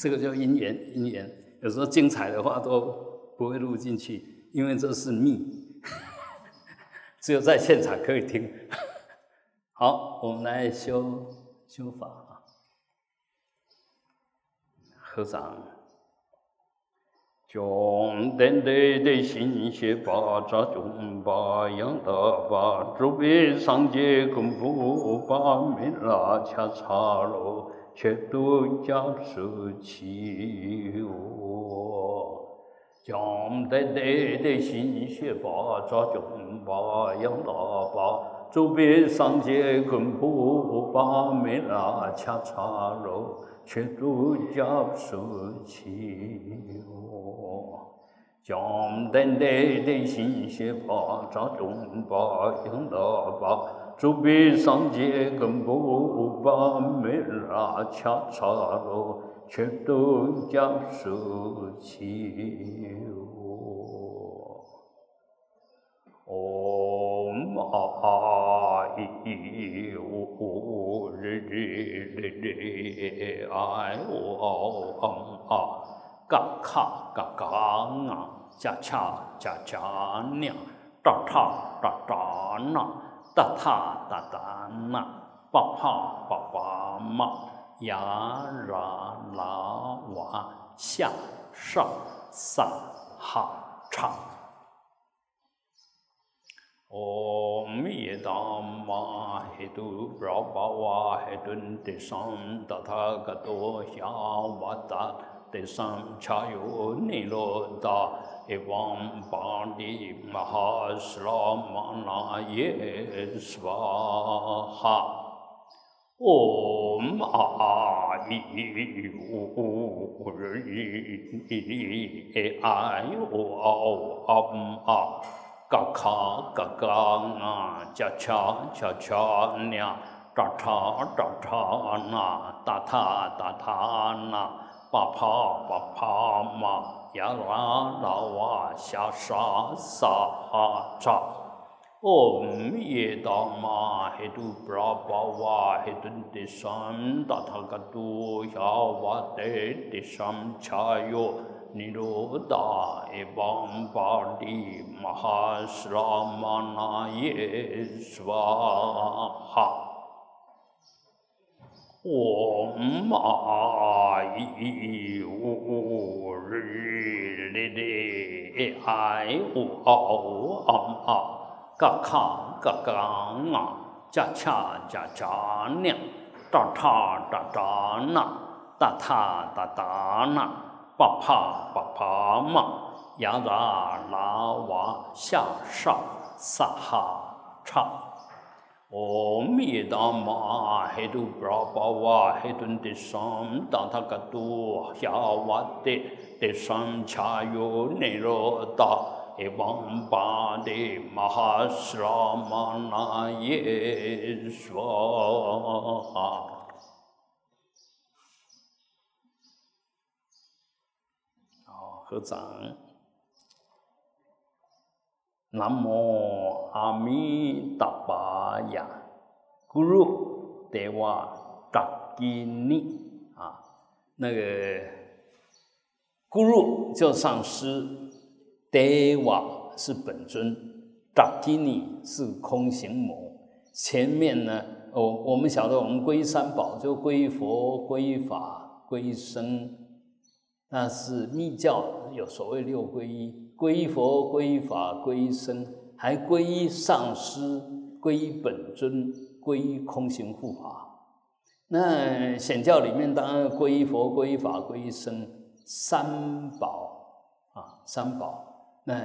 这个叫因缘，因缘有时候精彩的话都不会录进去，因为这是密，只有在现场可以听。好，我们来修修法啊，合掌。将等待的心血把扎中把养大把，准备上街功夫把门拉恰查罗，全都将收起我。将等待的心血把扎中把养大把，准备上街功夫把门拉恰查罗，全都将收起我。将等待的心血把扎中把养大把，准备上街功夫把门拉恰查罗，全都将收起我。唵嘛依无日日日日哎哦唵啊，嘎卡嘎嘎啊，恰恰恰恰呢，哒塔哒哒呢，哒塔哒哒呢，巴帕巴巴嘛，呀啦啦哇，下上萨哈唱。Om Yedam Mahitu Prabhava Hedun Desam Tathagato Hyavata तेषां छायो निरोधा एवं पाणि महाश्रमणाय स्वाहा ॐ आयि ए आय ओ औ अम् आ कखा कका चछा छछा न्या टठा टठा ना तथा तथा ना पफा पफा मा य रावा शासा च ॐ ये दमा हेतुप्रभवाहितुशं तथगतो यावशं छायो निरोता एवं पाठी महाश्रमनाये स्वाहा Om Ai U Ri Di Ai U Au Am A 嘎卡嘎嘎啊，恰恰恰恰呢，哒塔哒哒呢，哒塔哒哒呢，巴帕巴帕嘛，呀啦啦哇，下上萨哈唱。Om Yedama Hedu Prabhava Hedun Desam Tathagatu Hyavate Desam Chayo Niroda Evam Bade Mahasramana Yesvaha 好，合掌。南无阿弥达巴呀，Guru Deva Dakini 啊，那个 Guru 叫上师，Deva 是本尊，Dakini 是空行母。前面呢，我我们晓得，我们皈依三宝就皈依佛、皈依法、皈依僧。但是密教有所谓六皈依。皈依佛、皈依法、皈依僧，还皈依上师、皈依本尊、皈依空行护法。那显教里面当然皈依佛、皈依法、皈依僧三宝啊，三宝。那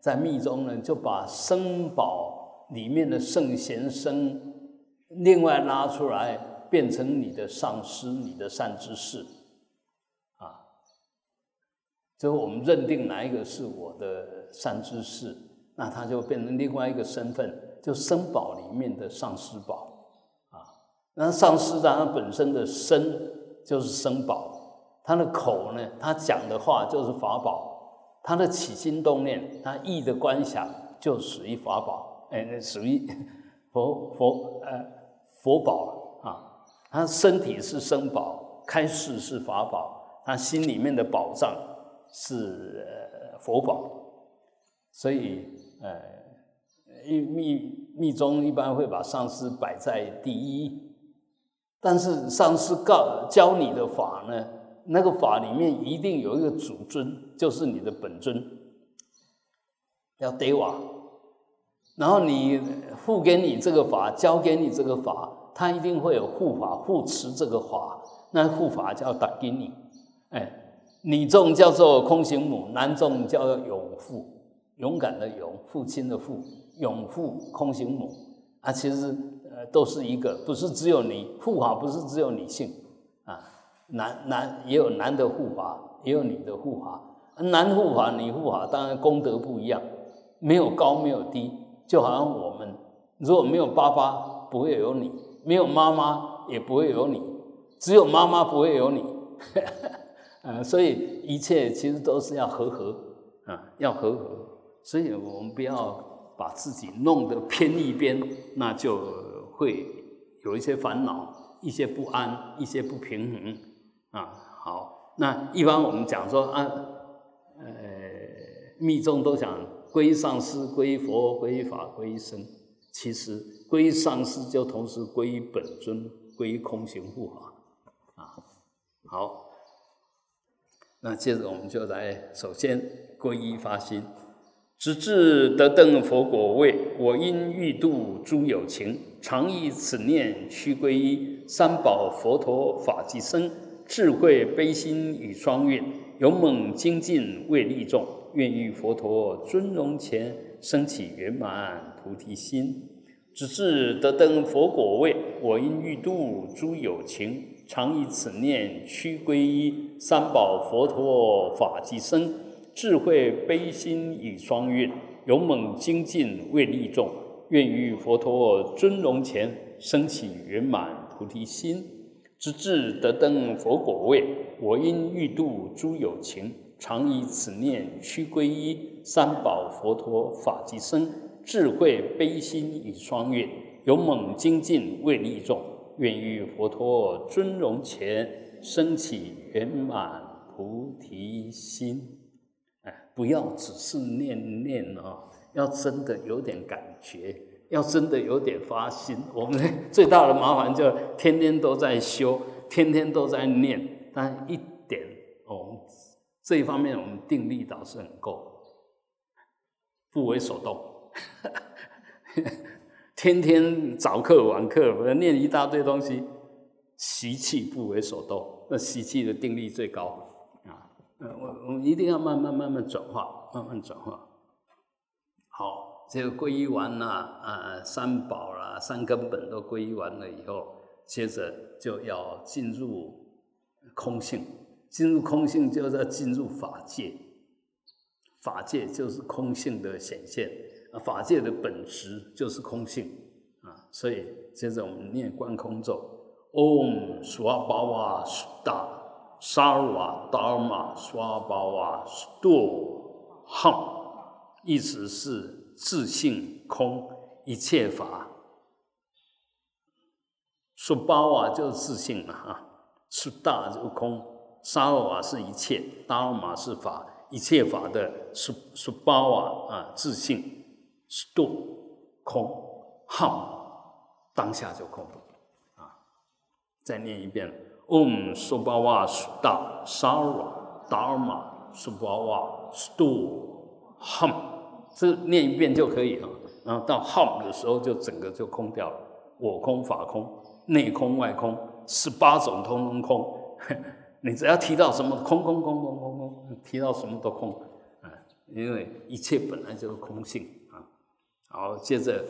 在密宗呢，就把僧宝里面的圣贤僧另外拉出来，变成你的上师、你的善知识。就我们认定哪一个是我的善知识，那他就变成另外一个身份，就僧宝里面的上师宝啊。那上师他本身的身就是僧宝，他的口呢，他讲的话就是法宝，他的起心动念，他意的观想就属于法宝，哎，属于 佛佛呃佛宝啊。他身体是僧宝，开示是法宝。他心里面的宝藏是佛宝，所以呃，密密宗一般会把上师摆在第一，但是上师告教你的法呢，那个法里面一定有一个主尊，就是你的本尊，要得瓦，然后你付给你这个法，教给你这个法，他一定会有护法护持这个法，那护法叫达给你，哎，女众叫做空行母，男众叫做永父，勇敢的勇，父亲的父，永父空行母啊，其实呃都是一个，不是只有你护法，不是只有女性啊，男男也有男的护法，也有女的护法，男护法女护法，当然功德不一样，没有高没有低。就好像我们如果没有爸爸，不会有你；没有妈妈，也不会有你；只有妈妈不会有你。呃，所以一切其实都是要和和啊，要和和。所以我们不要把自己弄得偏一边，那就会有一些烦恼、一些不安、一些不平衡啊。好，那一般我们讲说啊，呃，密宗都讲。归上师、归佛、归法、归僧，其实归上师就同时归于本尊、归于空行护法啊。好，那接着我们就来，首先皈依发心，直至得登佛果位。我因欲度诸有情，常以此念趋皈依三宝、佛陀、法济僧，智慧悲心与双运，勇猛精进为利众。愿于佛陀尊容前升起圆满菩提心，直至得登佛果位。我因欲度诸有情，常以此念趋归依三宝佛陀法济僧，智慧悲心与双运，勇猛精进为利众。愿于佛陀尊容前升起圆满菩提心，直至得登佛果位。我因欲度诸有情。常以此念趋归依三宝佛陀法济僧，智慧悲心与双运，勇猛精进为利众，愿于佛陀尊容前升起圆满菩提心。哎，不要只是念念啊，要真的有点感觉，要真的有点发心。我们最大的麻烦就天天都在修，天天都在念，但一点哦。这一方面，我们定力倒是很够，不为所动，天天早课晚课，念一大堆东西，习气不为所动，那习气的定力最高啊！我我们一定要慢慢慢慢转化，慢慢转化。好，这个皈依完了啊，三宝啦、三根本都皈依完了以后，接着就要进入空性。进入空性，就是要进入法界。法界就是空性的显现，法界的本质就是空性，啊，所以接着我们念观空咒：Om Swabhava Sutta Dharma Swabhava Stu m 意思是自性空一切法。Swabhava 就是自性嘛，啊，Sutta 就是空。沙尔瓦是一切，达尔玛是法，一切法的是是巴瓦啊，自性度空浩，当下就空了啊！再念一遍，Om Subhava s t a s a r a dharma Subhava Stu Ham，这念一遍就可以了。然后到 Ham 的时候，就整个就空掉了，我空法空，内空外空，十八种通通空。你只要提到什么空空空空空空，提到什么都空，啊，因为一切本来就是空性。好，接着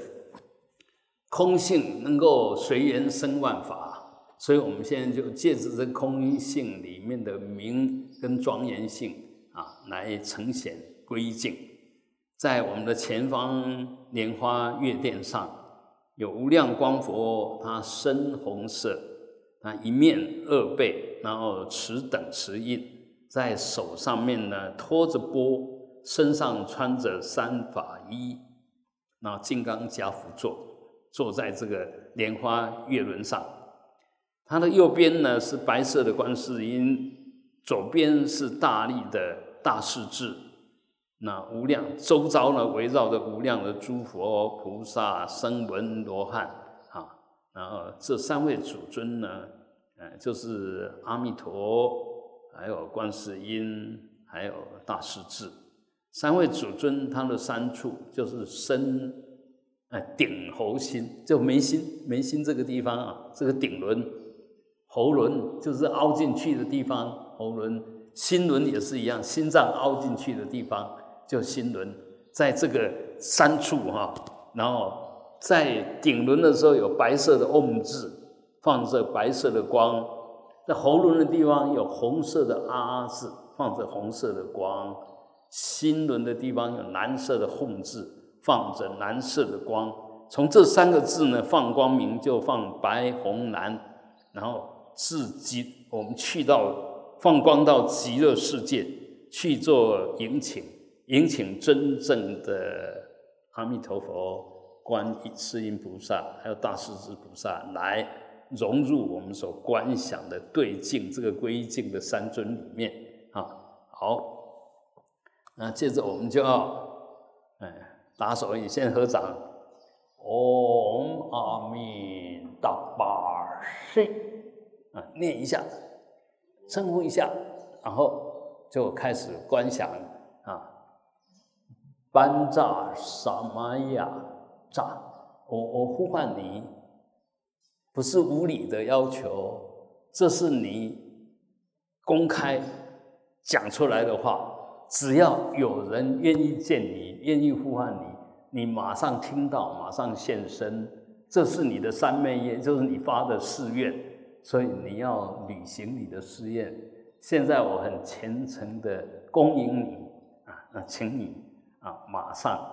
空性能够随缘生万法，所以我们现在就借着这空性里面的明跟庄严性啊，来呈现归境。在我们的前方莲花月殿上有无量光佛，它深红色。那一面二背，然后持等持印，在手上面呢托着钵，身上穿着三法衣，那金刚加趺坐，坐在这个莲花月轮上。他的右边呢是白色的观世音，左边是大力的大势至，那无量周遭呢围绕着无量的诸佛菩萨声闻罗汉啊，然后这三位主尊呢，呃，就是阿弥陀，还有观世音，还有大势至，三位主尊他的三处就是身，呃，顶喉心，就眉心，眉心这个地方啊，这个顶轮。喉轮就是凹进去的地方，喉轮心轮也是一样，心脏凹进去的地方就心轮，在这个三处哈，然后在顶轮的时候有白色的 Om 字，放着白色的光，在喉轮的地方有红色的阿字，放着红色的光，心轮的地方有蓝色的吽字，放着蓝色的光，从这三个字呢放光明就放白红蓝，然后。是极，我们去到放光到极乐世界去做迎请，迎请真正的阿弥陀佛、观世音菩萨，还有大势至菩萨来融入我们所观想的对境这个归境的三尊里面啊。好，那接着我们就要哎打手印，先合掌，唵阿弥达巴释。啊，念一下，称呼一下，然后就开始观想啊。班扎萨玛雅扎，我我呼唤你，不是无理的要求，这是你公开讲出来的话。只要有人愿意见你，愿意呼唤你，你马上听到，马上现身。这是你的三昧业，就是你发的誓愿。所以你要履行你的誓愿。现在我很虔诚的恭迎你啊，那请你啊，马上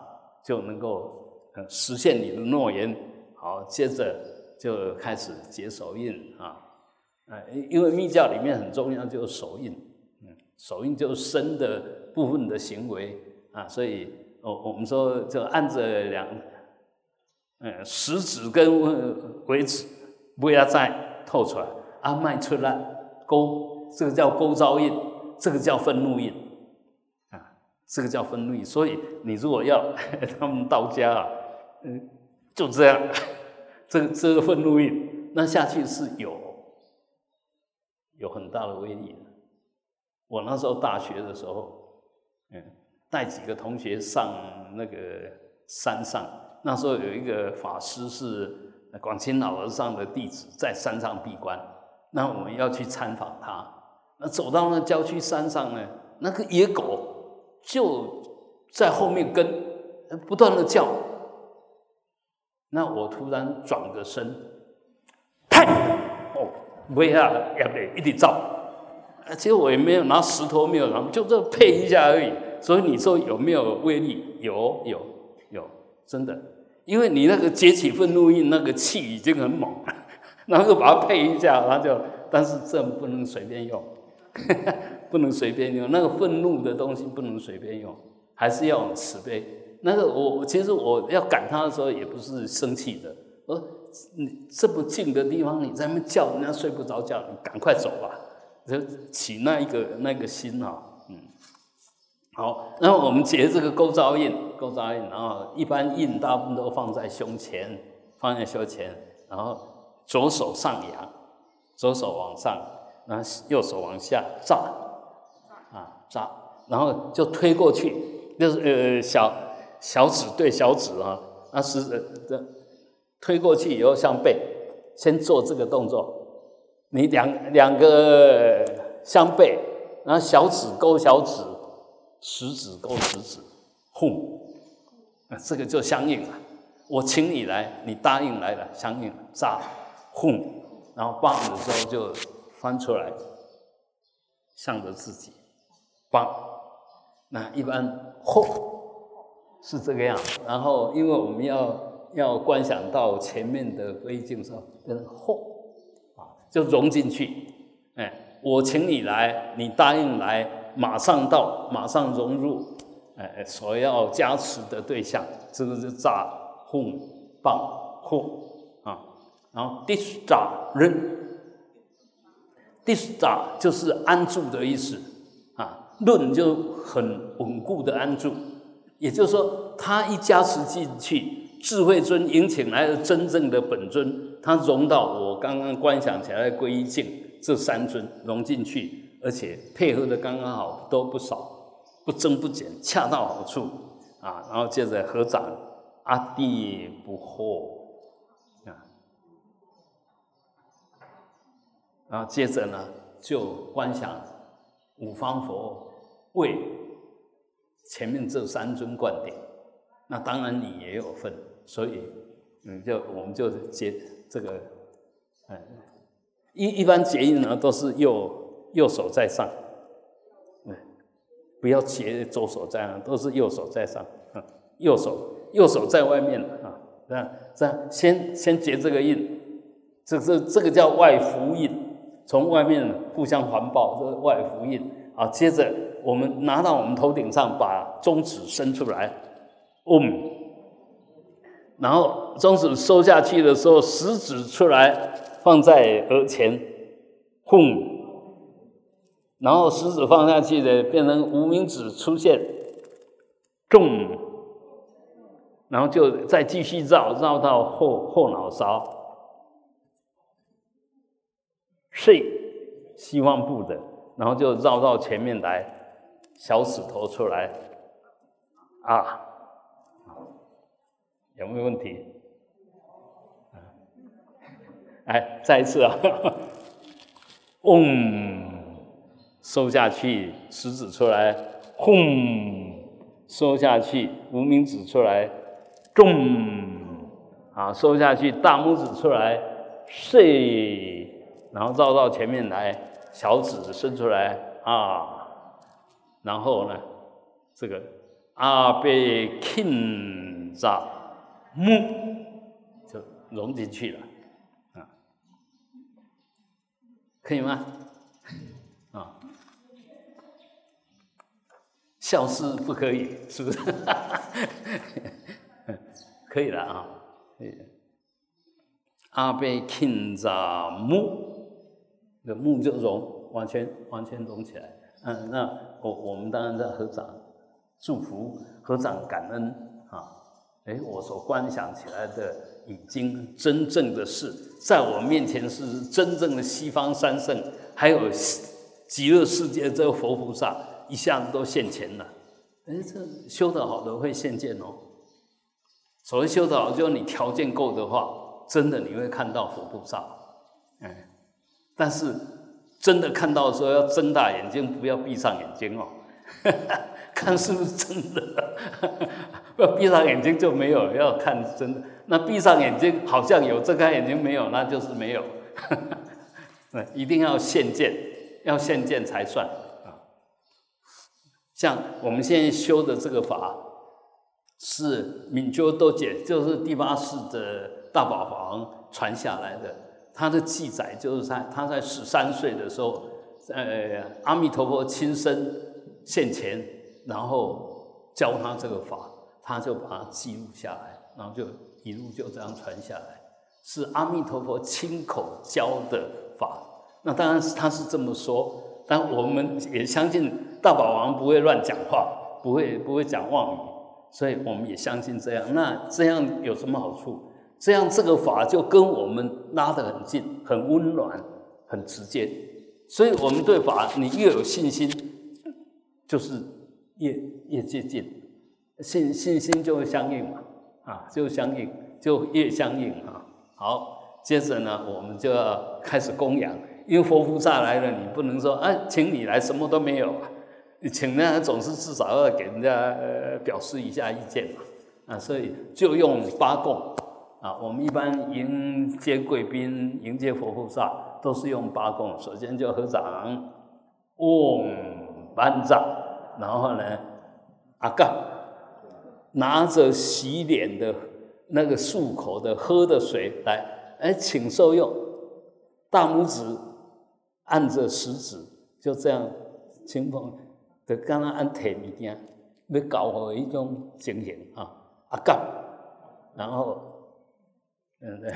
就能够实现你的诺言。好，接着就开始结手印啊，哎，因为密教里面很重要就是手印，嗯，手印就是身的部分的行为啊，所以我我们说就按着两，嗯，食指跟尾指不要再。透出来，阿脉出来，勾，这个叫勾招印，这个叫愤怒印，啊，这个叫愤怒印。所以你如果要 他们道家啊，嗯，就这样，这这个愤怒印，那下去是有有很大的威力的。我那时候大学的时候，嗯，带几个同学上那个山上，那时候有一个法师是。广清老和尚的弟子在山上闭关，那我们要去参访他。那走到那郊区山上呢，那个野狗就在后面跟，不断的叫。那我突然转个身，啪！哦，不要，要不一直照。其实我也没有拿石头，没有拿，就这配一下而已。所以你说有没有威力？有，有，有，真的。因为你那个结起愤怒印，那个气已经很猛，然后就把它配一下，然后就，但是这不能随便用，不能随便用，那个愤怒的东西不能随便用，还是要慈悲。那个我其实我要赶他的时候也不是生气的，我说你这么近的地方你在那叫，人家睡不着觉，你赶快走吧，就起那一个那个心啊。好，然后我们结这个勾招印，勾招印，然后一般印大部分都放在胸前，放在胸前，然后左手上扬，左手往上，然后右手往下扎，啊扎，然后就推过去，就是呃小小指对小指啊，那是这推过去以后向背，先做这个动作，你两两个相背，然后小指勾小指。食指勾食指，轰，啊，这个就相应了。我请你来，你答应来了，相应了扎，轰，然后棒的时候就翻出来，向着自己，棒。那一般嚯是这个样，然后因为我们要要观想到前面的灰烬时候，跟嚯，就融进去。哎，我请你来，你答应来。马上到，马上融入，哎，所要加持的对象，这个是扎、轰、棒、轰啊，然后 discharge，第四扎就是安住的意思啊，论就很稳固的安住，也就是说，他一加持进去，智慧尊引请来的真正的本尊，他融到我刚刚观想起来的皈依境这三尊融进去，而且配合的刚刚好，都不少，不增不减，恰到好处啊。然后接着合掌，阿弟不惑啊。然后接着呢，就观想五方佛为前面这三尊灌顶，那当然你也有份，所以嗯，就我们就结这个，嗯，一一般结印呢都是右右手在上，嗯，不要结左手在上，都是右手在上，嗯，右手右手在外面啊，这样这样先先结这个印，这这这个叫外福印。从外面互相环抱，这个外福印啊。接着我们拿到我们头顶上，把中指伸出来，嗡。然后中指收下去的时候，食指出来放在额前，轰。然后食指放下去的变成无名指出现，重。然后就再继续绕绕到后后脑勺。睡，希望部的，然后就绕到前面来，小指头出来，啊，有没有问题？啊哎，再一次啊，嗡，收下去，食指出来，轰，收下去，无名指出来，重，啊，收下去，大拇指出来，睡。然后绕到前面来，小指伸出来啊，然后呢，这个阿贝 king 扎木就融进去了，啊，可以吗？啊，笑是不可以，是不是？可以了啊，可以。阿贝 king 扎木。的木就融，完全完全融起来。嗯，那我我们当然在合掌祝福、合掌感恩。哎，我所观想起来的已经真正的是在我面前是真正的西方三圣，还有极乐世界这个佛菩萨一下子都现前了。哎，这修得好的会现见哦。所谓修得好，就是你条件够的话，真的你会看到佛菩萨。哎。但是真的看到的时候要睁大眼睛，不要闭上眼睛哦，看是不是真的。要 闭上眼睛就没有，要看真的。那闭上眼睛好像有，睁开眼睛没有，那就是没有。那一定要现见，要现见才算啊。像我们现在修的这个法，是敏鸠多解，就是第八世的大宝法王传下来的。他的记载就是在他在十三岁的时候，呃，阿弥陀佛亲身现前，然后教他这个法，他就把它记录下来，然后就一路就这样传下来，是阿弥陀佛亲口教的法。那当然是他是这么说，但我们也相信大宝王不会乱讲话，不会不会讲妄语，所以我们也相信这样。那这样有什么好处？这样，这个法就跟我们拉得很近，很温暖，很直接。所以，我们对法，你越有信心，就是越越接近，信信心就会相应嘛，啊，就相应，就越相应啊。好，接着呢，我们就要开始供养，因为佛菩萨来了，你不能说啊，请你来，什么都没有啊，请呢，总是至少要给人家呃表示一下意见嘛，啊，所以就用八供。啊，我们一般迎接贵宾、迎接佛菩萨，都是用八供。首先就合掌，嗡，班掌，然后呢，阿杠，拿着洗脸的那个漱口的喝的水来，哎，请受用。大拇指按着食指，就这样，轻碰，就刚刚按提物件，要搞好一种情形啊，阿杠，然后。嗯，对，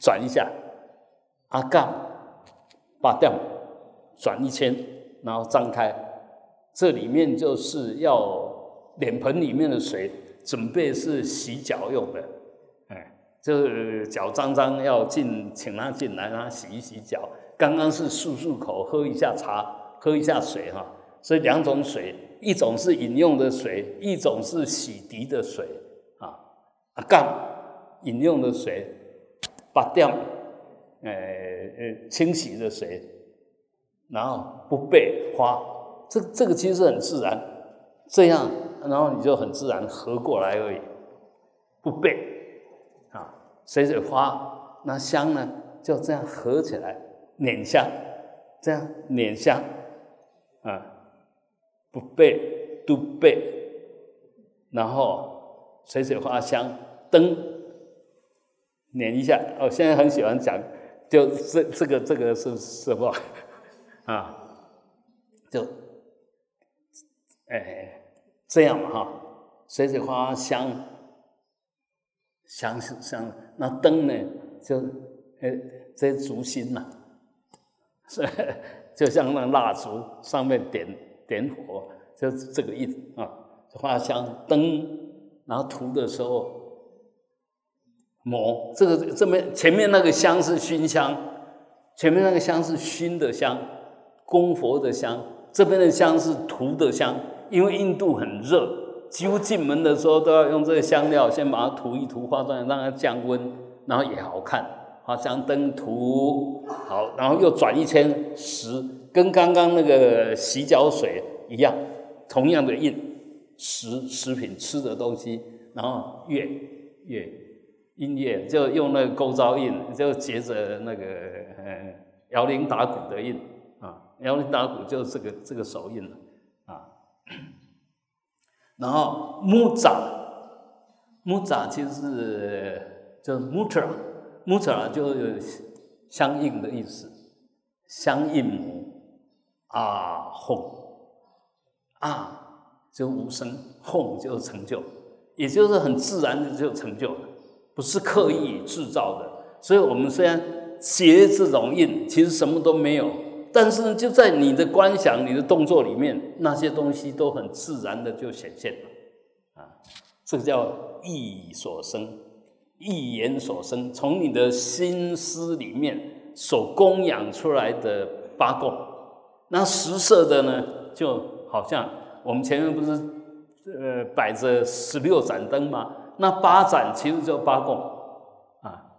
转一下，阿杠拔掉，转一圈，然后张开，这里面就是要脸盆里面的水，准备是洗脚用的，哎，就是脚脏脏要进，请他进来，让他洗一洗脚。刚刚是漱漱口，喝一下茶，喝一下水哈，所以两种水，一种是饮用的水，一种是洗涤的水啊。啊，干饮用的水，拔掉，呃呃，清洗的水，然后不被花，这这个其实很自然，这样，然后你就很自然合过来而已，不背啊，水水花，那香呢就这样合起来。捻香，这样捻香，啊，不背都背，然后水水花香灯，捻一下。我现在很喜欢讲，就这这个这个是什么啊？就哎这样哈，水水花香香香，那灯呢就哎这烛心呐。是，就像那蜡烛上面点点火，就这个意思啊。花香灯，然后涂的时候抹这个这边前面那个香是熏香，前面那个香是熏的香，供佛的香。这边的香是涂的香，因为印度很热，几乎进门的时候都要用这个香料先把它涂一涂，化妆让它降温，然后也好看。好香灯涂好，然后又转一圈十，跟刚刚那个洗脚水一样，同样的印食食品吃的东西，然后乐乐音乐就用那个勾招印，就接着那个呃摇铃打鼓的印啊，摇铃打鼓就是这个这个手印了。然后木扎木扎其实是就是木扎。木扎就有相应的意思，相应母啊哄啊就无声，哄就是成就，也就是很自然的就成就了，不是刻意制造的。所以我们虽然结这种印，其实什么都没有，但是呢，就在你的观想、你的动作里面，那些东西都很自然的就显现了啊，这个叫意所生。意言所生，从你的心思里面所供养出来的八供，那十色的呢，就好像我们前面不是呃摆着十六盏灯吗？那八盏其实就八供啊，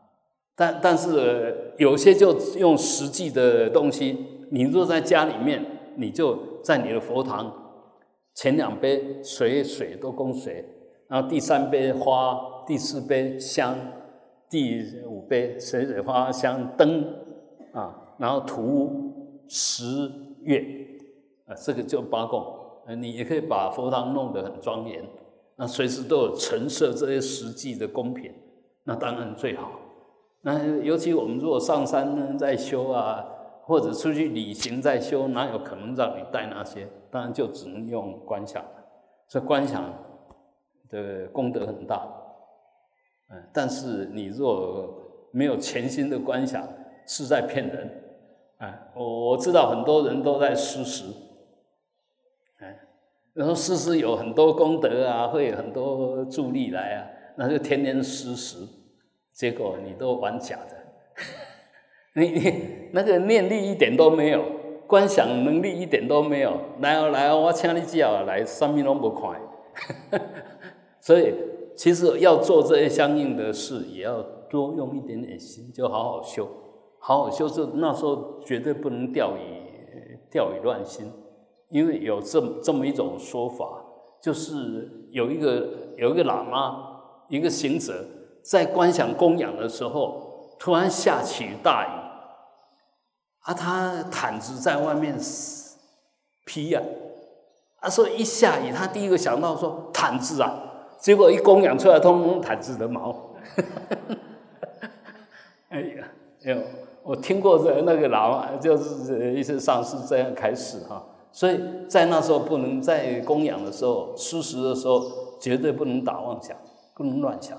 但但是有些就用实际的东西，你若在家里面，你就在你的佛堂前两杯水水都供水，然后第三杯花。第四杯香，第五杯水水花香灯啊，然后涂十月啊，这个就八供。你也可以把佛堂弄得很庄严，那随时都有陈设这些实际的供品，那当然最好。那尤其我们如果上山呢，在修啊，或者出去旅行在修，哪有可能让你带那些？当然就只能用观想了。这观想的功德很大。嗯但是你若没有全新的观想，是在骗人。哎，我我知道很多人都在施食，哎，然后施食有很多功德啊，会有很多助力来啊，那就天天施食，结果你都玩假的，你 你那个念力一点都没有，观想能力一点都没有，来哦来哦，我请你叫来，什么拢不看，所以。其实要做这些相应的事，也要多用一点点心，就好好修，好好修。这那时候绝对不能掉以掉以乱心，因为有这这么一种说法，就是有一个有一个喇嘛，一个行者，在观想供养的时候，突然下起大雨，啊，他毯子在外面披呀，啊，所以一下雨，他第一个想到说毯子啊。结果一供养出来，通通毯子的毛。哎呀，有我听过这那个老，就是一些上是这样开始哈。所以在那时候不能在供养的时候、吃食的时候，绝对不能打妄想，不能乱想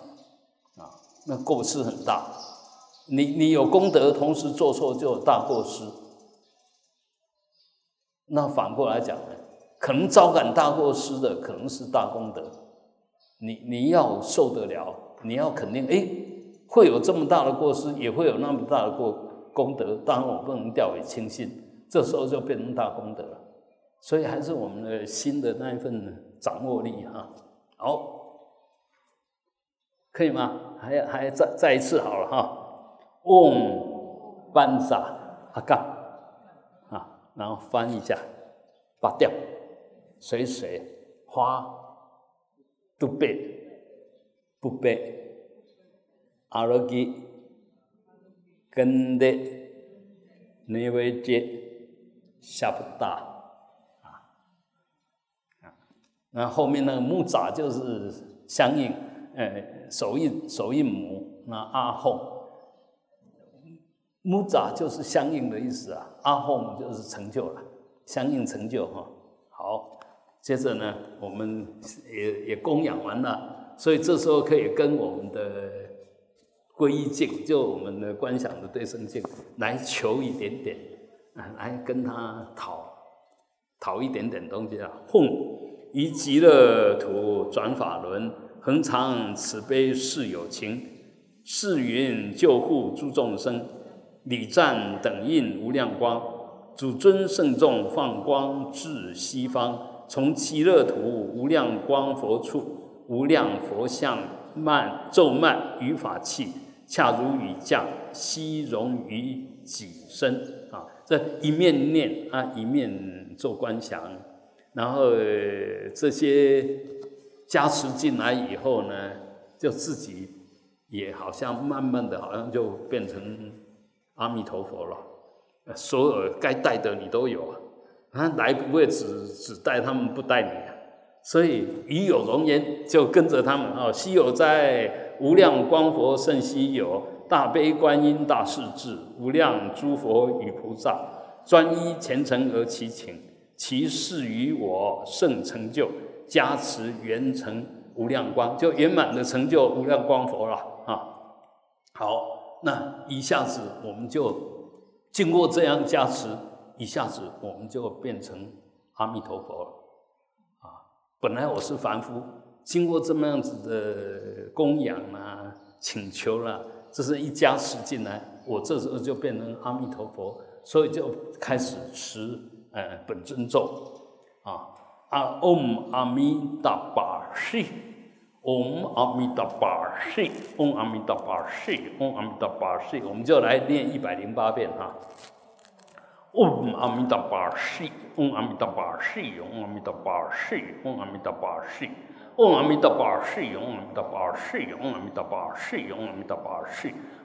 啊，那过失很大。你你有功德，同时做错就有大过失。那反过来讲呢，可能招感大过失的，可能是大功德。你你要受得了，你要肯定，哎，会有这么大的过失，也会有那么大的过功德，当然我不能掉以轻心，这时候就变成大功德了。所以还是我们的心的那一份掌握力哈。好，可以吗？还还再再一次好了哈。嗡班萨阿嘎啊，然后翻一下，拔掉，水水花。都背，不背，阿罗吉，跟的，内维杰，下不大，啊，啊，那后面那个木扎就是相应，呃，手印手印母，那阿后，木扎就是相应的意思啊，阿后就是成就了，相应成就哈，好。接着呢，我们也也供养完了，所以这时候可以跟我们的皈依境，就我们的观想的对生境，来求一点点啊，来跟他讨讨一点点东西啊。奉以极乐土转法轮，恒常慈悲是有情，誓云救护诸众生，礼赞等印无量光，主尊圣众放光至西方。从极乐土无量光佛处，无量佛像曼咒曼于法器，恰如雨降，悉融于己身啊！这一面念啊，一面做观想，然后这些加持进来以后呢，就自己也好像慢慢的，好像就变成阿弥陀佛了。所有该带的你都有。他来不会只只带他们不带你啊，所以已有容颜就跟着他们啊。稀有在无量光佛甚稀有，大悲观音大势至，无量诸佛与菩萨专一虔诚而祈请，其事于我甚成就，加持圆成无量光，就圆满的成就无量光佛了啊。好，那一下子我们就经过这样加持。一下子我们就变成阿弥陀佛了啊！本来我是凡夫，经过这么样子的供养啊、请求啦，这是一加持进来，我这时候就变成阿弥陀佛，所以就开始持呃本尊咒啊啊嗡阿弥达巴西，嗡阿弥达巴西，嗡阿弥达巴西，嗡阿弥达巴西，我们就来念一百零八遍哈。嗡阿弥陀佛，西，嗡阿弥陀佛，西，嗡阿弥陀佛，西，嗡阿弥陀佛，西。嗡阿弥陀佛，西，嗡阿弥陀佛，西，嗡阿弥陀佛，西，嗡阿弥陀佛，西。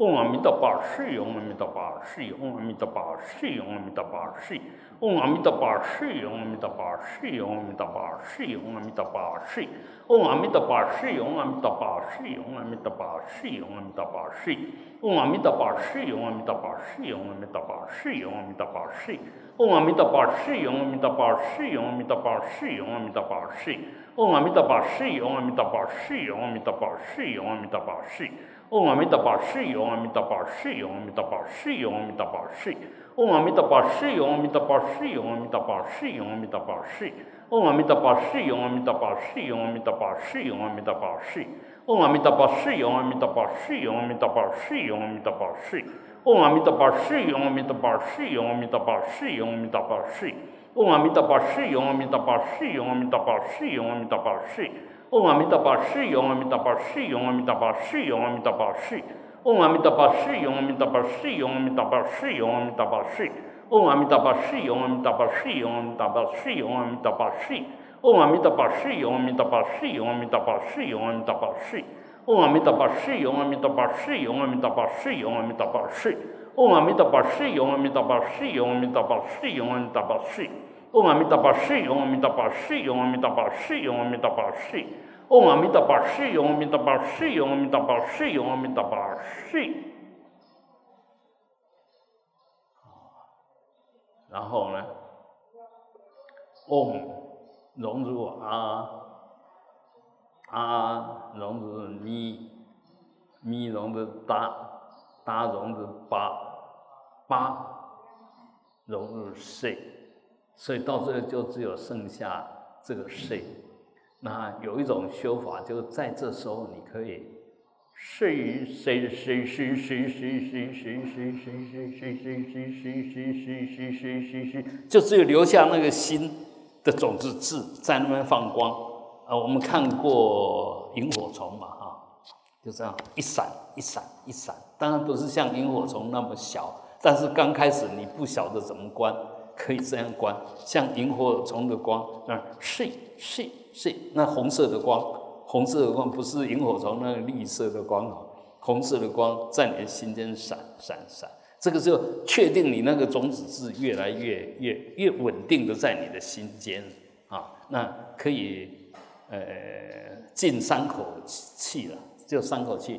嗡阿弥陀佛，西，嗡阿弥陀佛，西，嗡阿弥陀佛，西，嗡阿弥陀佛，西。嗡阿弥陀佛，西，嗡阿弥陀佛，西，嗡阿弥陀佛，西，嗡阿弥陀佛，西。嗡阿弥陀佛，西，嗡阿弥陀佛，西，嗡阿弥陀佛，西，嗡阿弥陀佛，西。嗡阿弥陀佛，西，嗡阿弥陀佛，西，嗡阿弥陀佛，西，嗡阿弥陀佛，西。嗡阿弥陀佛，西，嗡阿弥陀佛，西，嗡阿弥陀佛，西，嗡阿弥陀佛，西。嗡阿弥陀佛，西，嗡阿弥陀佛，西，嗡阿弥陀佛，西，嗡阿弥陀佛，西。嗡阿弥陀佛，西，嗡阿弥陀佛，西，嗡阿弥陀佛，西，嗡阿弥陀佛，西。嗡阿弥陀佛，西，嗡阿弥陀佛，西，嗡阿弥陀佛，西，嗡阿弥陀佛，西。嗡阿弥陀佛，西，嗡阿弥陀佛，西，嗡阿弥陀佛，西，嗡阿弥陀佛，西。Om Amitabha Shri, Om Amitabha Shri, Om Amitabha Shri, Om Amitabha Shri. Om Amitabha Shri, Om Amitabha Shri, Om Amitabha Shri, Om Amitabha Shri. Om Amitabha Shri, Om Amitabha Shri, Om Amitabha Shri, Om Amitabha Shri. Om Amitabha Shri, Om Amitabha Shri, Om Amitabha Shri, Om Amitabha Shri. Om Amitabha Shri, Om Amitabha Shri, Om Amitabha Shri, Om Amitabha Shri. Om Amitabha Shri, Om Amitabha Shri, Om Amitabha Shri, Om Amitabha Shri. 嗡阿弥陀巴室，嗡阿弥陀巴室，嗡阿弥陀巴室，嗡阿弥陀巴室，嗡阿弥陀巴室，嗡阿弥陀巴室，嗡阿弥陀巴室，嗡阿弥陀巴室，然后呢？嗡，融入啊。啊，融入咪，咪融入哒，哒，融入八八，融入四。所以到这就只有剩下这个睡。那有一种修法，就在这时候你可以睡睡睡睡睡睡睡睡睡睡睡睡睡睡睡睡睡就只有留下那个心。的种子字在那边放光，呃，我们看过萤火虫嘛，哈，就这样一闪一闪一闪，当然不是像萤火虫那么小，但是刚开始你不晓得怎么关，可以这样观，像萤火虫的光，那是是是，那红色的光，红色的光不是萤火虫那个绿色的光哦，红色的光在你的心间闪闪闪。这个就确定你那个种子是越来越越越稳定的在你的心间啊，那可以呃进三口气了，就三口气，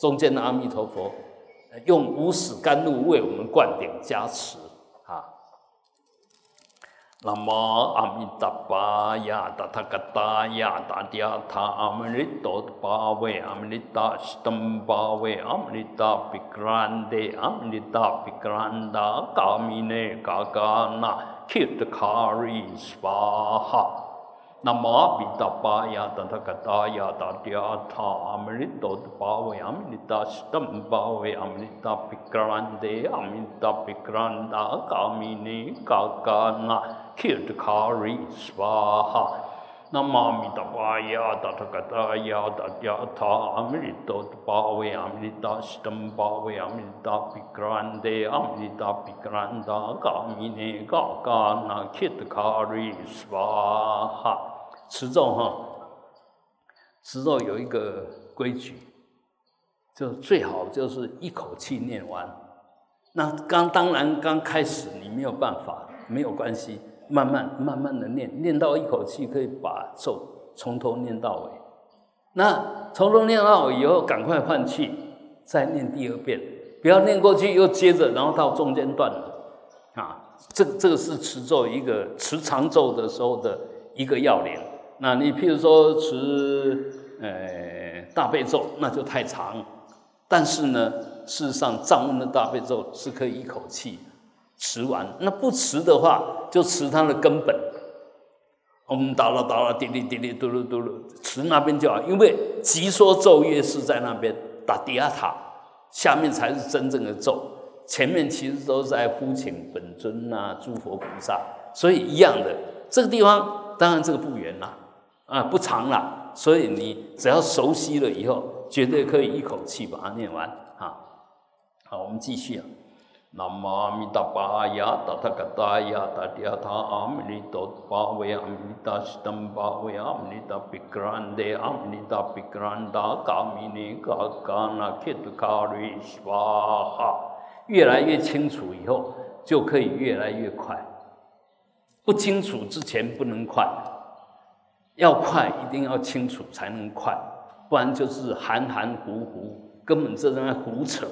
中间的阿弥陀佛，用无始甘露为我们灌顶加持啊。南无阿弥达巴呀达他嘎达呀达迪亚他阿弥利多巴维阿弥利达斯登巴维阿弥利达比格兰德阿弥利达比格兰达嘎米内嘎嘎那 keep 卡瑞 नमापितपाया तथकथाया ताट्याथामृतोद्भावयामि निताष्टं भावयामि नितापिक्रान्ते काका न काकाना खिट्खारि स्वाहा नमामि तपाया तथकथाया तथ्याथामृतोद्भावयामि निताष्टं भावयामि काका न कामिने काकाना खित्खारि स्वाहा 持咒哈，持咒有一个规矩，就最好就是一口气念完，那刚当然刚开始你没有办法，没有关系，慢慢慢慢的念，念到一口气可以把咒从头念到尾，那从头念到尾以后赶快换气，再念第二遍，不要念过去又接着，然后到中间断了。啊，这这个是持咒一个持长咒的时候的一个要领。那你譬如说持呃大悲咒，那就太长。但是呢，事实上藏文的大悲咒是可以一口气。持完，那不持的话，就持它的根本。我们哒啦哒啦，滴滴滴滴，嘟噜嘟噜，持那边就好。因为急说咒乐是在那边打底下塔，下面才是真正的咒，前面其实都是在呼请本尊呐、诸佛菩萨，所以一样的。这个地方当然这个不远啦，啊不长啦，所以你只要熟悉了以后，绝对可以一口气把它念完啊。好，我们继续啊。南无阿弥陀佛呀，达他嘎达呀，达地他阿弥利多巴维阿弥达斯登巴维阿弥达比格兰德阿弥达比格兰达嘎米尼嘎嘎那克图卡瑞斯瓦哈，越来越清楚以后，就可以越来越快。不清楚之前不能快，要快一定要清楚才能快，不然就是含含糊糊，根本这在那胡扯。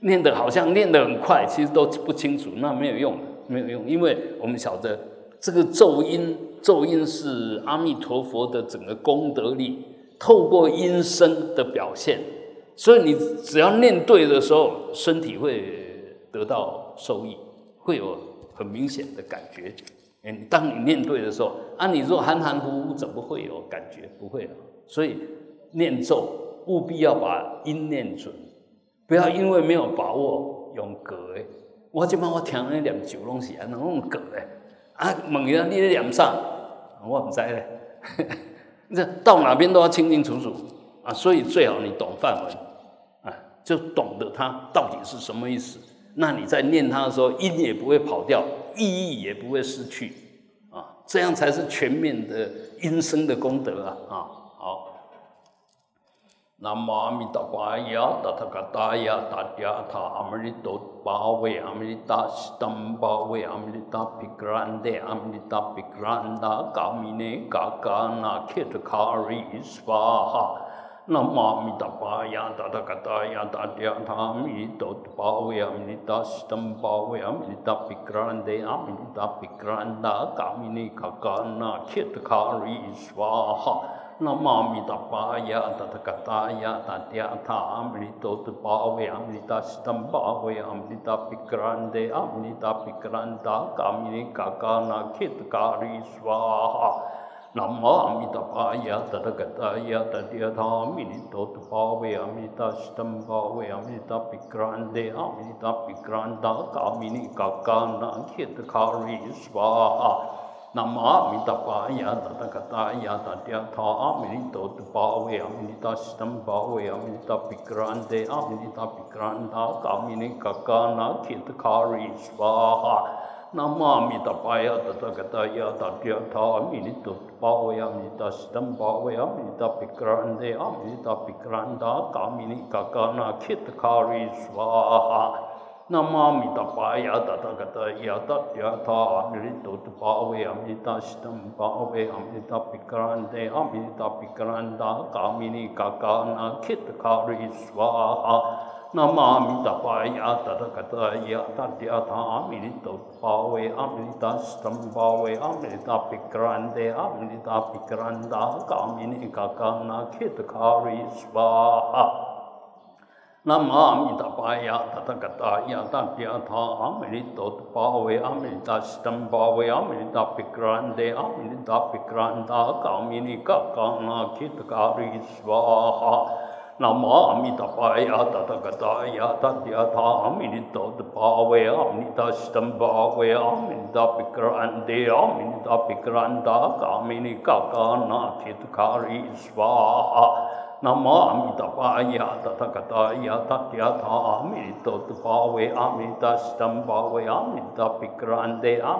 念的好像念得很快，其实都不清楚，那没有用，没有用，因为我们晓得这个咒音，咒音是阿弥陀佛的整个功德力，透过音声的表现，所以你只要念对的时候，身体会得到收益，会有很明显的感觉。嗯，当你念对的时候，啊，你若含含糊糊，怎么会有感觉？不会的。所以念咒务必要把音念准。不要因为没有把握用隔诶，我即摆我听那念九拢是安那用隔诶，啊，问伊啊，你咧念啥？我唔知咧。这到哪边都要清清楚楚啊，所以最好你懂范文啊，就懂得它到底是什么意思。那你在念它的时候，音也不会跑掉，意义也不会失去啊，这样才是全面的音声的功德啊啊！好。南无阿弥陀佛呀，达他嘎达呀，达迦他阿弥陀巴维阿弥达西达巴维阿弥达毗格兰德阿弥达毗格兰达嘎弥呢嘎嘎那切特卡瑞斯巴哈。 နမာမိတပါယတတကတာယတတယသာမိတောပါဝေအမိတသတံပါဝေအမိတပိကရန္တေအမိတပိကရန္တာကာမိနိခကနာခေတခာရိစွာဟနမာမိတပါယတတကတာယတတယသာမိတောပါဝေအမိတသတံပါဝေအမိတပိကရန္တေအမိတပိကရန္တာကာမိနိခကနာခေတခာရိစွာဟ 无阿弥陀佛呀，达他嘎达呀，达迦他阿弥陀巴维阿弥达西达巴维阿弥达毗格兰德阿弥达毗格兰达嘎弥尼嘎嘎那切特嘎里娑哈。南无阿弥陀佛呀，达达嘎达呀，达迦他阿弥陀巴维阿弥达西达巴维阿弥达毗格兰德阿弥达毗格兰达嘎弥尼嘎嘎那切特卡瑞斯巴哈。南无阿弥陀佛呀，达达嘎达呀，达迦他阿弥陀巴维阿弥达西达巴维阿弥达毗格兰德阿弥达毗格兰达嘎弥尼嘎嘎那切特卡瑞斯巴哈。南无阿弥陀佛呀，达达嘎达呀，达迦他阿弥陀巴维阿弥达西达巴维阿弥达毗格兰德阿弥达毗格兰达嘎弥尼嘎嘎那切特卡瑞娑哈。南无阿弥陀佛呀，达达嘎达呀，达迦他阿弥陀巴维阿弥达西达巴维阿弥达毗格兰德阿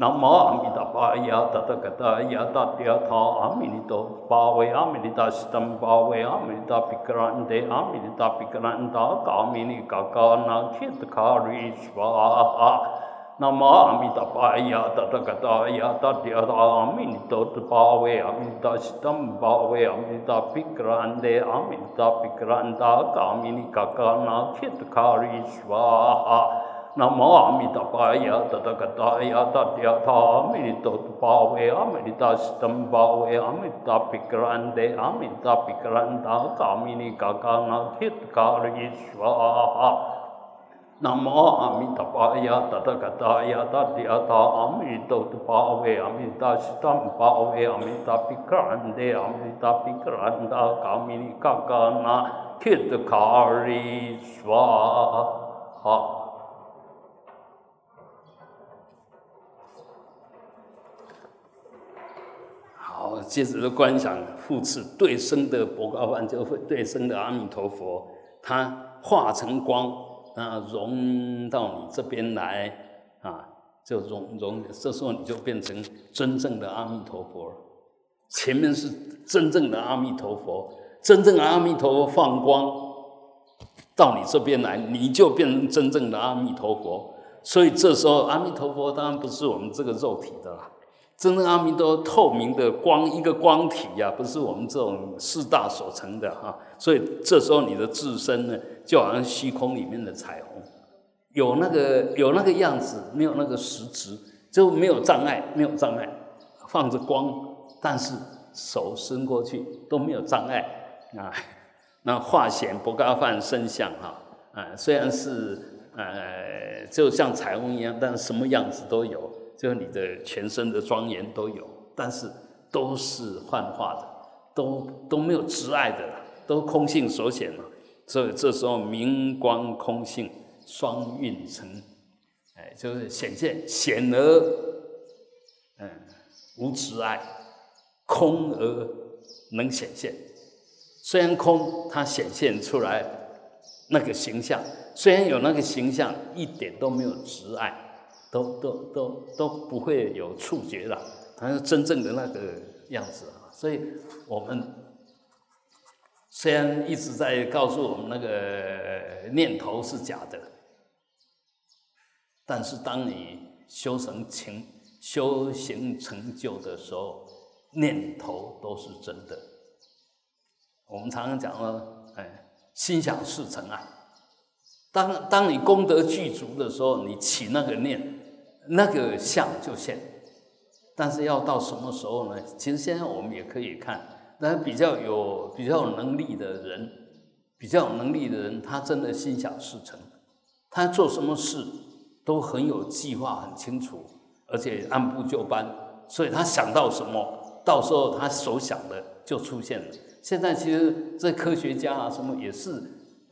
弥达毗格兰达嘎弥尼嘎嘎那切特卡瑞娑哈。南无阿弥陀佛呀，达达嘎达呀，达迦他阿弥陀巴维阿弥达西达巴维阿弥达毗格兰德阿弥达毗格兰达嘎弥尼嘎嘎那切特嘎里娑哈。南无阿弥陀佛呀，达达嘎达呀，达迦他阿弥陀巴维阿弥达西达巴维阿弥达毗格兰德阿弥达毗格兰达嘎弥尼嘎嘎那切特嘎里娑哈。南无阿弥陀佛呀，达他嘎达呀，达迦他阿弥陀巴维阿弥达西达巴维阿弥达毗格兰德阿弥达毗格兰达嘎弥尼嘎嘎那切特嘎里娑哈。南无阿弥陀佛呀，达他嘎达呀，达迦他阿弥陀巴维阿弥达西达巴维阿弥达毗格兰德阿弥达毗格兰达嘎弥尼嘎嘎那切特嘎里娑哈。南无阿弥陀佛呀，达达嘎达呀，达迦他阿弥陀巴维阿弥达西达巴维阿弥达毗格兰德阿弥达毗格兰达嘎弥尼嘎嘎那切特卡里娑哈。南无阿弥陀佛呀，达达嘎达呀，达迦他阿弥陀巴维阿弥达西达巴维阿弥达毗格兰德阿弥达毗格兰达嘎弥尼嘎嘎那切特卡里娑哈。南无阿弥陀佛呀，达达嘎达呀，达迦他阿弥陀巴维阿弥达西达巴维阿弥达毗格兰德阿弥达毗格兰达嘎弥尼嘎嘎那切特卡里娑哈。好，接着的观想复次对声的博高梵，就会对声的阿弥陀佛，他化成光。那融到你这边来啊，就融融，这时候你就变成真正的阿弥陀佛。前面是真正的阿弥陀佛，真正的阿弥陀佛放光到你这边来，你就变成真正的阿弥陀佛。所以这时候阿弥陀佛当然不是我们这个肉体的啦。真正阿弥陀透明的光，一个光体呀，不是我们这种四大所成的哈。所以这时候你的自身呢，就好像虚空里面的彩虹，有那个有那个样子，没有那个实质，就没有障碍，没有障碍，放着光，但是手伸过去都没有障碍啊。那化显不高梵身相哈，啊，虽然是呃，就像彩虹一样，但是什么样子都有。就你的全身的庄严都有，但是都是幻化的，都都没有执爱的，都空性所显了。所以这时候明光空性双运成，哎，就是显现显而嗯无执爱，空而能显现。虽然空，它显现出来那个形象，虽然有那个形象，一点都没有执爱，都都都都不会有触觉了，它是真正的那个样子啊。所以我们虽然一直在告诉我们那个念头是假的，但是当你修成情、修行成就的时候，念头都是真的。我们常常讲说，哎，心想事成啊。当当你功德具足的时候，你起那个念，那个相就现。但是要到什么时候呢？其实现在我们也可以看，那比较有比较有能力的人，比较有能力的人，他真的心想事成，他做什么事都很有计划，很清楚，而且按部就班。所以他想到什么，到时候他所想的就出现了。现在其实这科学家啊，什么也是，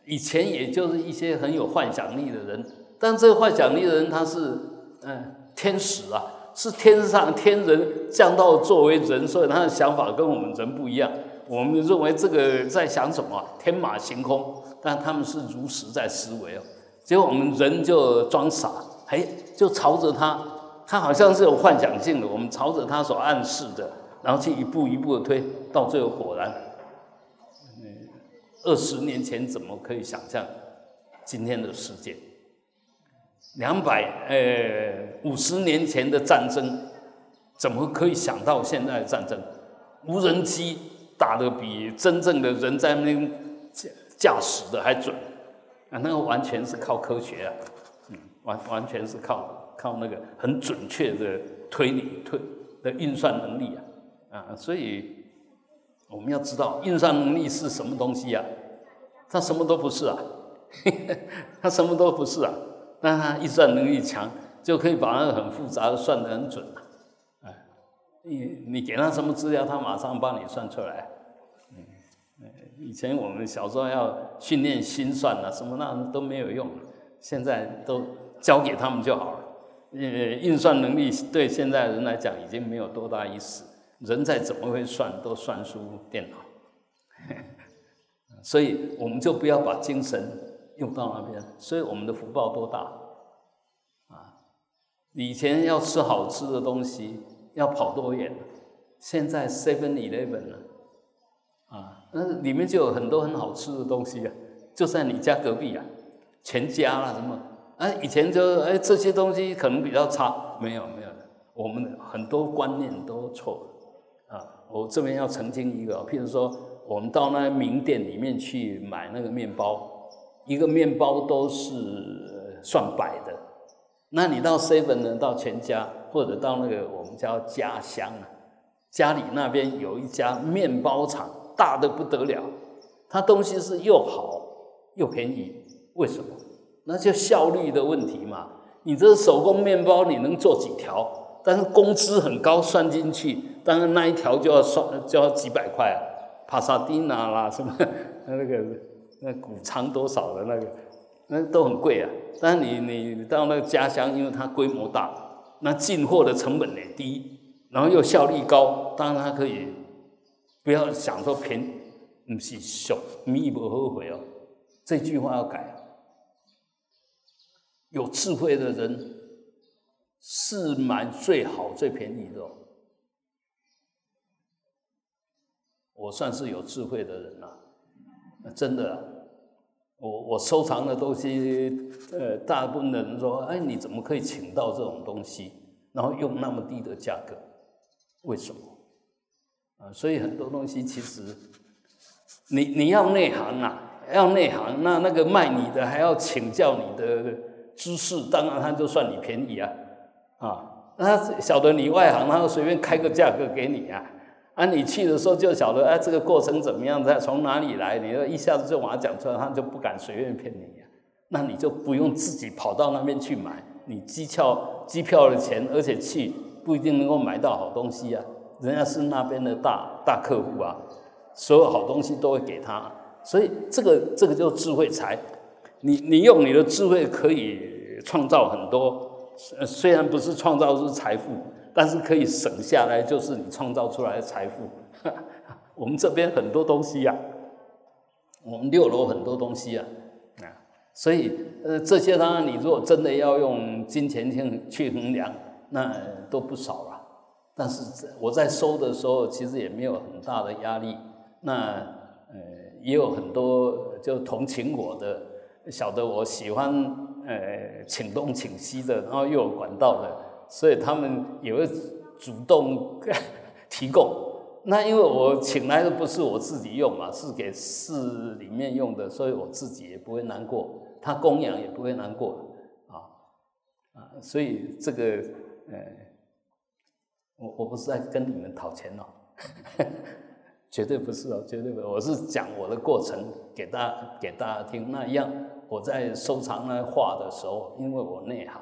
以前也就是一些很有幻想力的人，但这个幻想力的人他是嗯天使啊，是天上天人降到作为人，所以他的想法跟我们人不一样。我们认为这个在想什么天马行空，但他们是如实在思维哦。结果我们人就装傻，哎，就朝着他，他好像是有幻想性的，我们朝着他所暗示的，然后去一步一步的推，到最后果然。二十年前怎么可以想象今天的世界？两百呃五十年前的战争，怎么可以想到现在的战争？无人机打得比真正的人在那驾驾驶的还准啊！那个完全是靠科学啊，嗯，完完全是靠靠那个很准确的推理推的运算能力啊啊！所以。我们要知道运算能力是什么东西呀？它什么都不是啊，它什么都不是啊。那他运算能力强，就可以把那个很复杂的算得很准啊。哎，你你给他什么资料，他马上帮你算出来。嗯，以前我们小时候要训练心算啊，什么那都没有用，现在都交给他们就好了。呃，运算能力对现在人来讲已经没有多大意思。人再怎么会算，都算输电脑，所以我们就不要把精神用到那边。所以我们的福报多大啊！以前要吃好吃的东西要跑多远，现在 Seven Eleven 了啊，那里面就有很多很好吃的东西啊，就在你家隔壁啊，全家啦什么，啊，以前就哎这些东西可能比较差，没有没有，我们很多观念都错了啊。我这边要澄清一个，譬如说，我们到那名店里面去买那个面包，一个面包都是算百的。那你到 seven 呢，到全家或者到那个我们叫家乡啊，家里那边有一家面包厂，大的不得了，它东西是又好又便宜，为什么？那就效率的问题嘛。你这手工面包你能做几条？但是工资很高，算进去。当然那一条就要算就要几百块，帕萨丁娜啦什么，那个那谷仓多少的那个，那都很贵啊。但是你你到那个家乡，因为它规模大，那进货的成本也低，然后又效率高，当然它可以不要想说便宜，不是俗，弥不后悔哦。这句话要改，有智慧的人是买最好最便宜的。我算是有智慧的人了，真的，我我收藏的东西，呃，大部分的人说，哎，你怎么可以请到这种东西，然后用那么低的价格？为什么？啊，所以很多东西其实，你你要内行啊，要内行，那那个卖你的还要请教你的知识，当然他就算你便宜啊，啊，那晓得你外行，他就随便开个价格给你啊。啊，你去的时候就晓得，哎，这个过程怎么样？在从哪里来？你一下子就把它讲出来，他就不敢随便骗你呀。那你就不用自己跑到那边去买，你机票机票的钱，而且去不一定能够买到好东西啊。人家是那边的大大客户啊，所有好东西都会给他。所以这个这个叫智慧财，你你用你的智慧可以创造很多，虽然不是创造是财富，但是可以省下来，就是你创造出来的财富。我们这边很多东西呀，我们六楼很多东西啊，啊，所以呃这些当然你如果真的要用金钱去去衡量，那都不少了。但是我在收的时候，其实也没有很大的压力。那呃也有很多就同情我的，晓得我喜欢呃请东请西的，然后又有管道的，所以他们也会主动 提供。那因为我请来的不是我自己用嘛，是给寺里面用的，所以我自己也不会难过，他供养也不会难过，啊啊，所以这个呃，我我不是在跟你们讨钱哦，绝对不是哦，绝对不是，我是讲我的过程给大家给大家听。那一样，我在收藏那画的时候，因为我内行，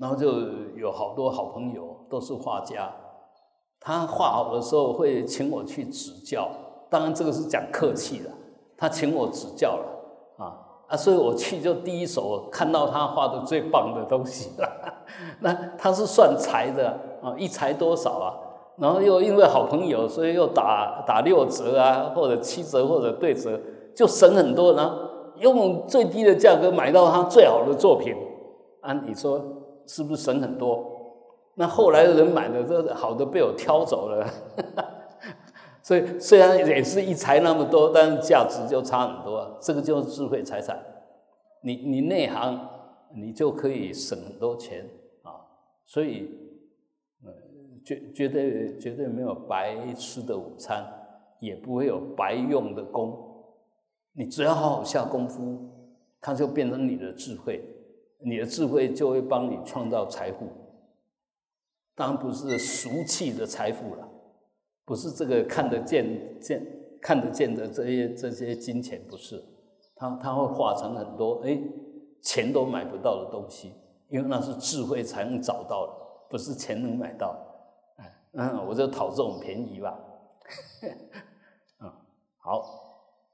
然后就有好多好朋友都是画家。他画好的时候会请我去指教，当然这个是讲客气的。他请我指教了啊啊，所以我去就第一手看到他画的最棒的东西了。那他是算财的啊，一财多少啊？然后又因为好朋友，所以又打打六折啊，或者七折或者对折，就省很多。然后用最低的价格买到他最好的作品，啊，你说是不是省很多？那后来的人买的这好的被我挑走了，所以虽然也是一财那么多，但是价值就差很多。这个就是智慧财产，你你内行，你就可以省很多钱啊。所以，呃，绝绝对绝对没有白吃的午餐，也不会有白用的功。你只要好好下功夫，它就变成你的智慧，你的智慧就会帮你创造财富。当然不是俗气的财富了，不是这个看得见、见看得见的这些这些金钱，不是，它它会化成很多哎钱都买不到的东西，因为那是智慧才能找到的，不是钱能买到。哎，嗯，我就讨这种便宜吧。嗯，好，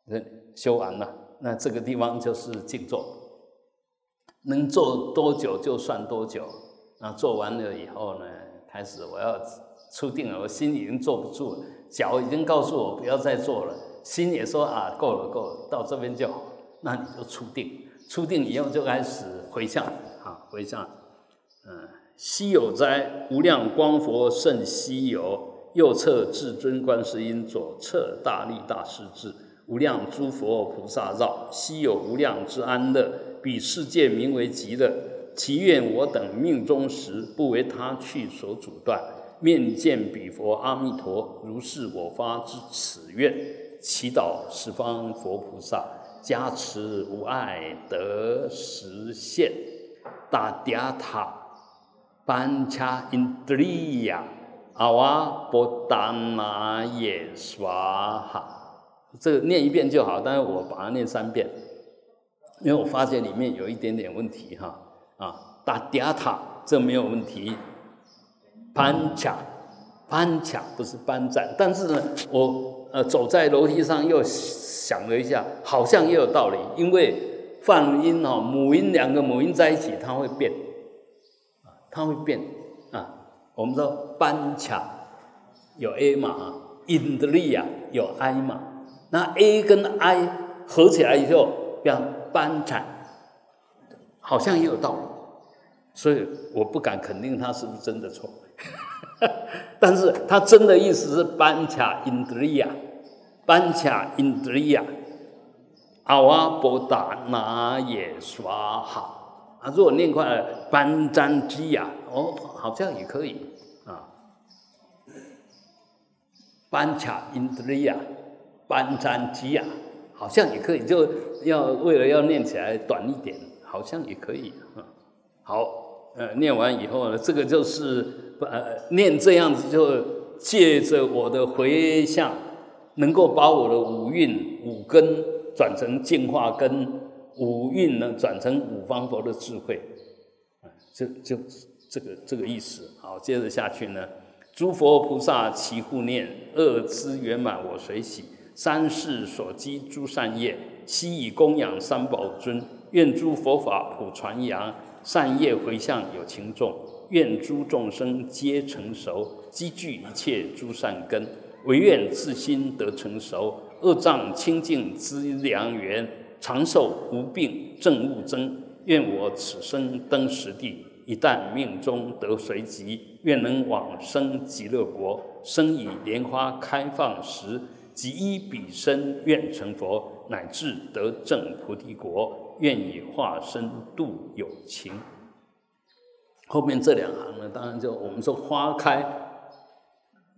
这修完了，那这个地方就是静坐，能做多久就算多久。那做完了以后呢？开始我要出定了，我心已经坐不住了，脚已经告诉我不要再做了，心也说啊够了够了，到这边就好。那你就出定，出定以后就开始回向啊回向，嗯，稀有哉，无量光佛甚稀有，右侧至尊观世音，左侧大力大势至，无量诸佛菩萨绕，稀有无量之安乐，彼世界名为极乐。祈愿我等命中时，不为他去所阻断，面见彼佛阿弥陀。如是我发之此愿，祈祷十方佛菩萨加持无碍得实现。大嗲塔班恰因德利亚阿瓦波达那耶娑哈，这个念一遍就好，但是我把它念三遍，因为我发现里面有一点点问题哈。啊，打嗲塔这没有问题，班卡班卡不是班赞，但是呢，我呃走在楼梯上又想了一下，好像也有道理，因为泛音哦，母音两个母音在一起，它会变，啊，它会变啊。我们说班卡有 a 嘛，in 的力啊有 i 嘛，那 a 跟 i 合起来以后变班卡。好像也有道理，所以我不敢肯定他是不是真的错，但是他真的意思是班卡因德利亚，班卡因德利亚，阿瓦波达那也耍好啊，如果念快了班詹基亚哦，好像也可以啊，班卡因德利亚，班詹基亚好像也可以，就要为了要念起来短一点。好像也可以啊。好，呃，念完以后呢，这个就是呃，念这样子就借着我的回向，能够把我的五蕴五根转成净化根，五蕴呢转成五方佛的智慧，就就这个这个意思。好，接着下去呢，诸佛菩萨齐护念，恶资圆满我随喜，三世所积诸善业，悉以供养三宝尊。愿诸佛法普传扬，善业回向有情众。愿诸众生皆成熟，积聚一切诸善根。唯愿自心得成熟，恶障清净资良缘，长寿无病正悟增。愿我此生登实地，一旦命中得随吉，愿能往生极乐国。生以莲花开放时，即依彼身愿成佛，乃至得正菩提国。愿以化身度有情。后面这两行呢，当然就我们说花开，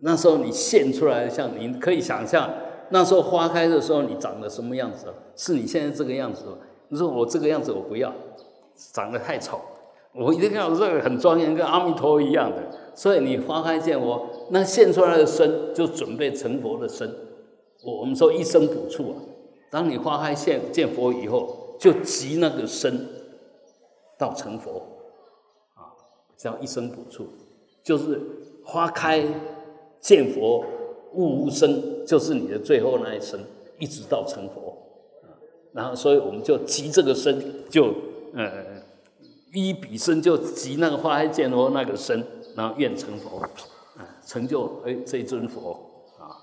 那时候你现出来像你可以想象，那时候花开的时候你长得什么样子？是你现在这个样子？你说我这个样子我不要，长得太丑。我一定要这个很庄严，跟阿弥陀一样的。所以你花开见佛，那现出来的身就准备成佛的身。我们说一生补处啊，当你花开见见佛以后，就集那个身到成佛啊，叫一生补处，就是花开见佛悟无生，就是你的最后那一生，一直到成佛啊。然后，所以我们就集这个身，就呃。一比身就集那个花开见佛那个身，然后愿成佛，啊，成就哎这尊佛啊，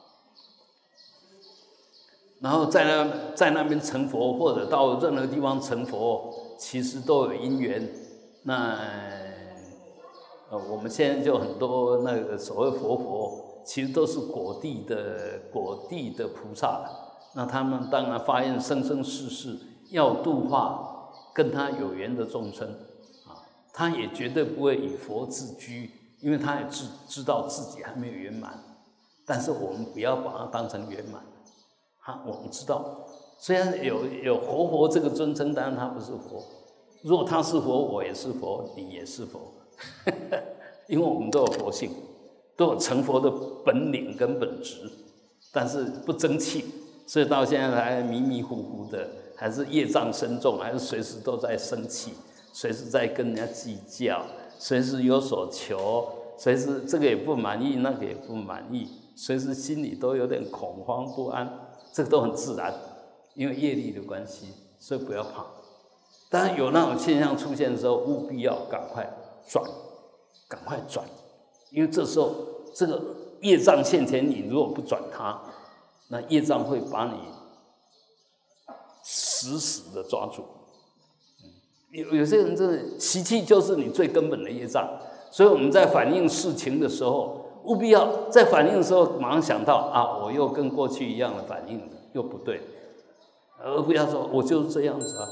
然后在那在那边成佛，或者到任何地方成佛，其实都有因缘。那呃，我们现在就很多那个所谓佛佛，其实都是果地的果地的菩萨。那他们当然发现生生世世要度化跟他有缘的众生啊。他也绝对不会以佛自居，因为他也知知道自己还没有圆满。但是我们不要把它当成圆满。哈，我们知道，虽然有有活佛这个尊称，但是他不是佛。如果他是佛，我也是佛，你也是佛，因为我们都有佛性，都有成佛的本领跟本质，但是不争气，所以到现在还迷迷糊糊的，还是业障深重，还是随时都在生气。随时在跟人家计较，随时有所求，随时这个也不满意，那个也不满意，随时心里都有点恐慌不安，这个都很自然，因为业力的关系，所以不要怕。当然有那种现象出现的时候，务必要赶快转，赶快转，因为这时候这个业障现前，你如果不转它，那业障会把你死死的抓住。有有些人真的习气就是你最根本的业障，所以我们在反映事情的时候，务必要在反应的时候马上想到啊，我又跟过去一样的反应又不对，而不要说我就是这样子啊，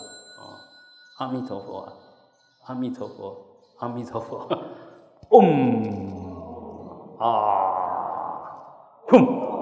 啊，阿弥陀佛啊，阿弥陀佛，阿弥陀佛，嗡，啊，哼。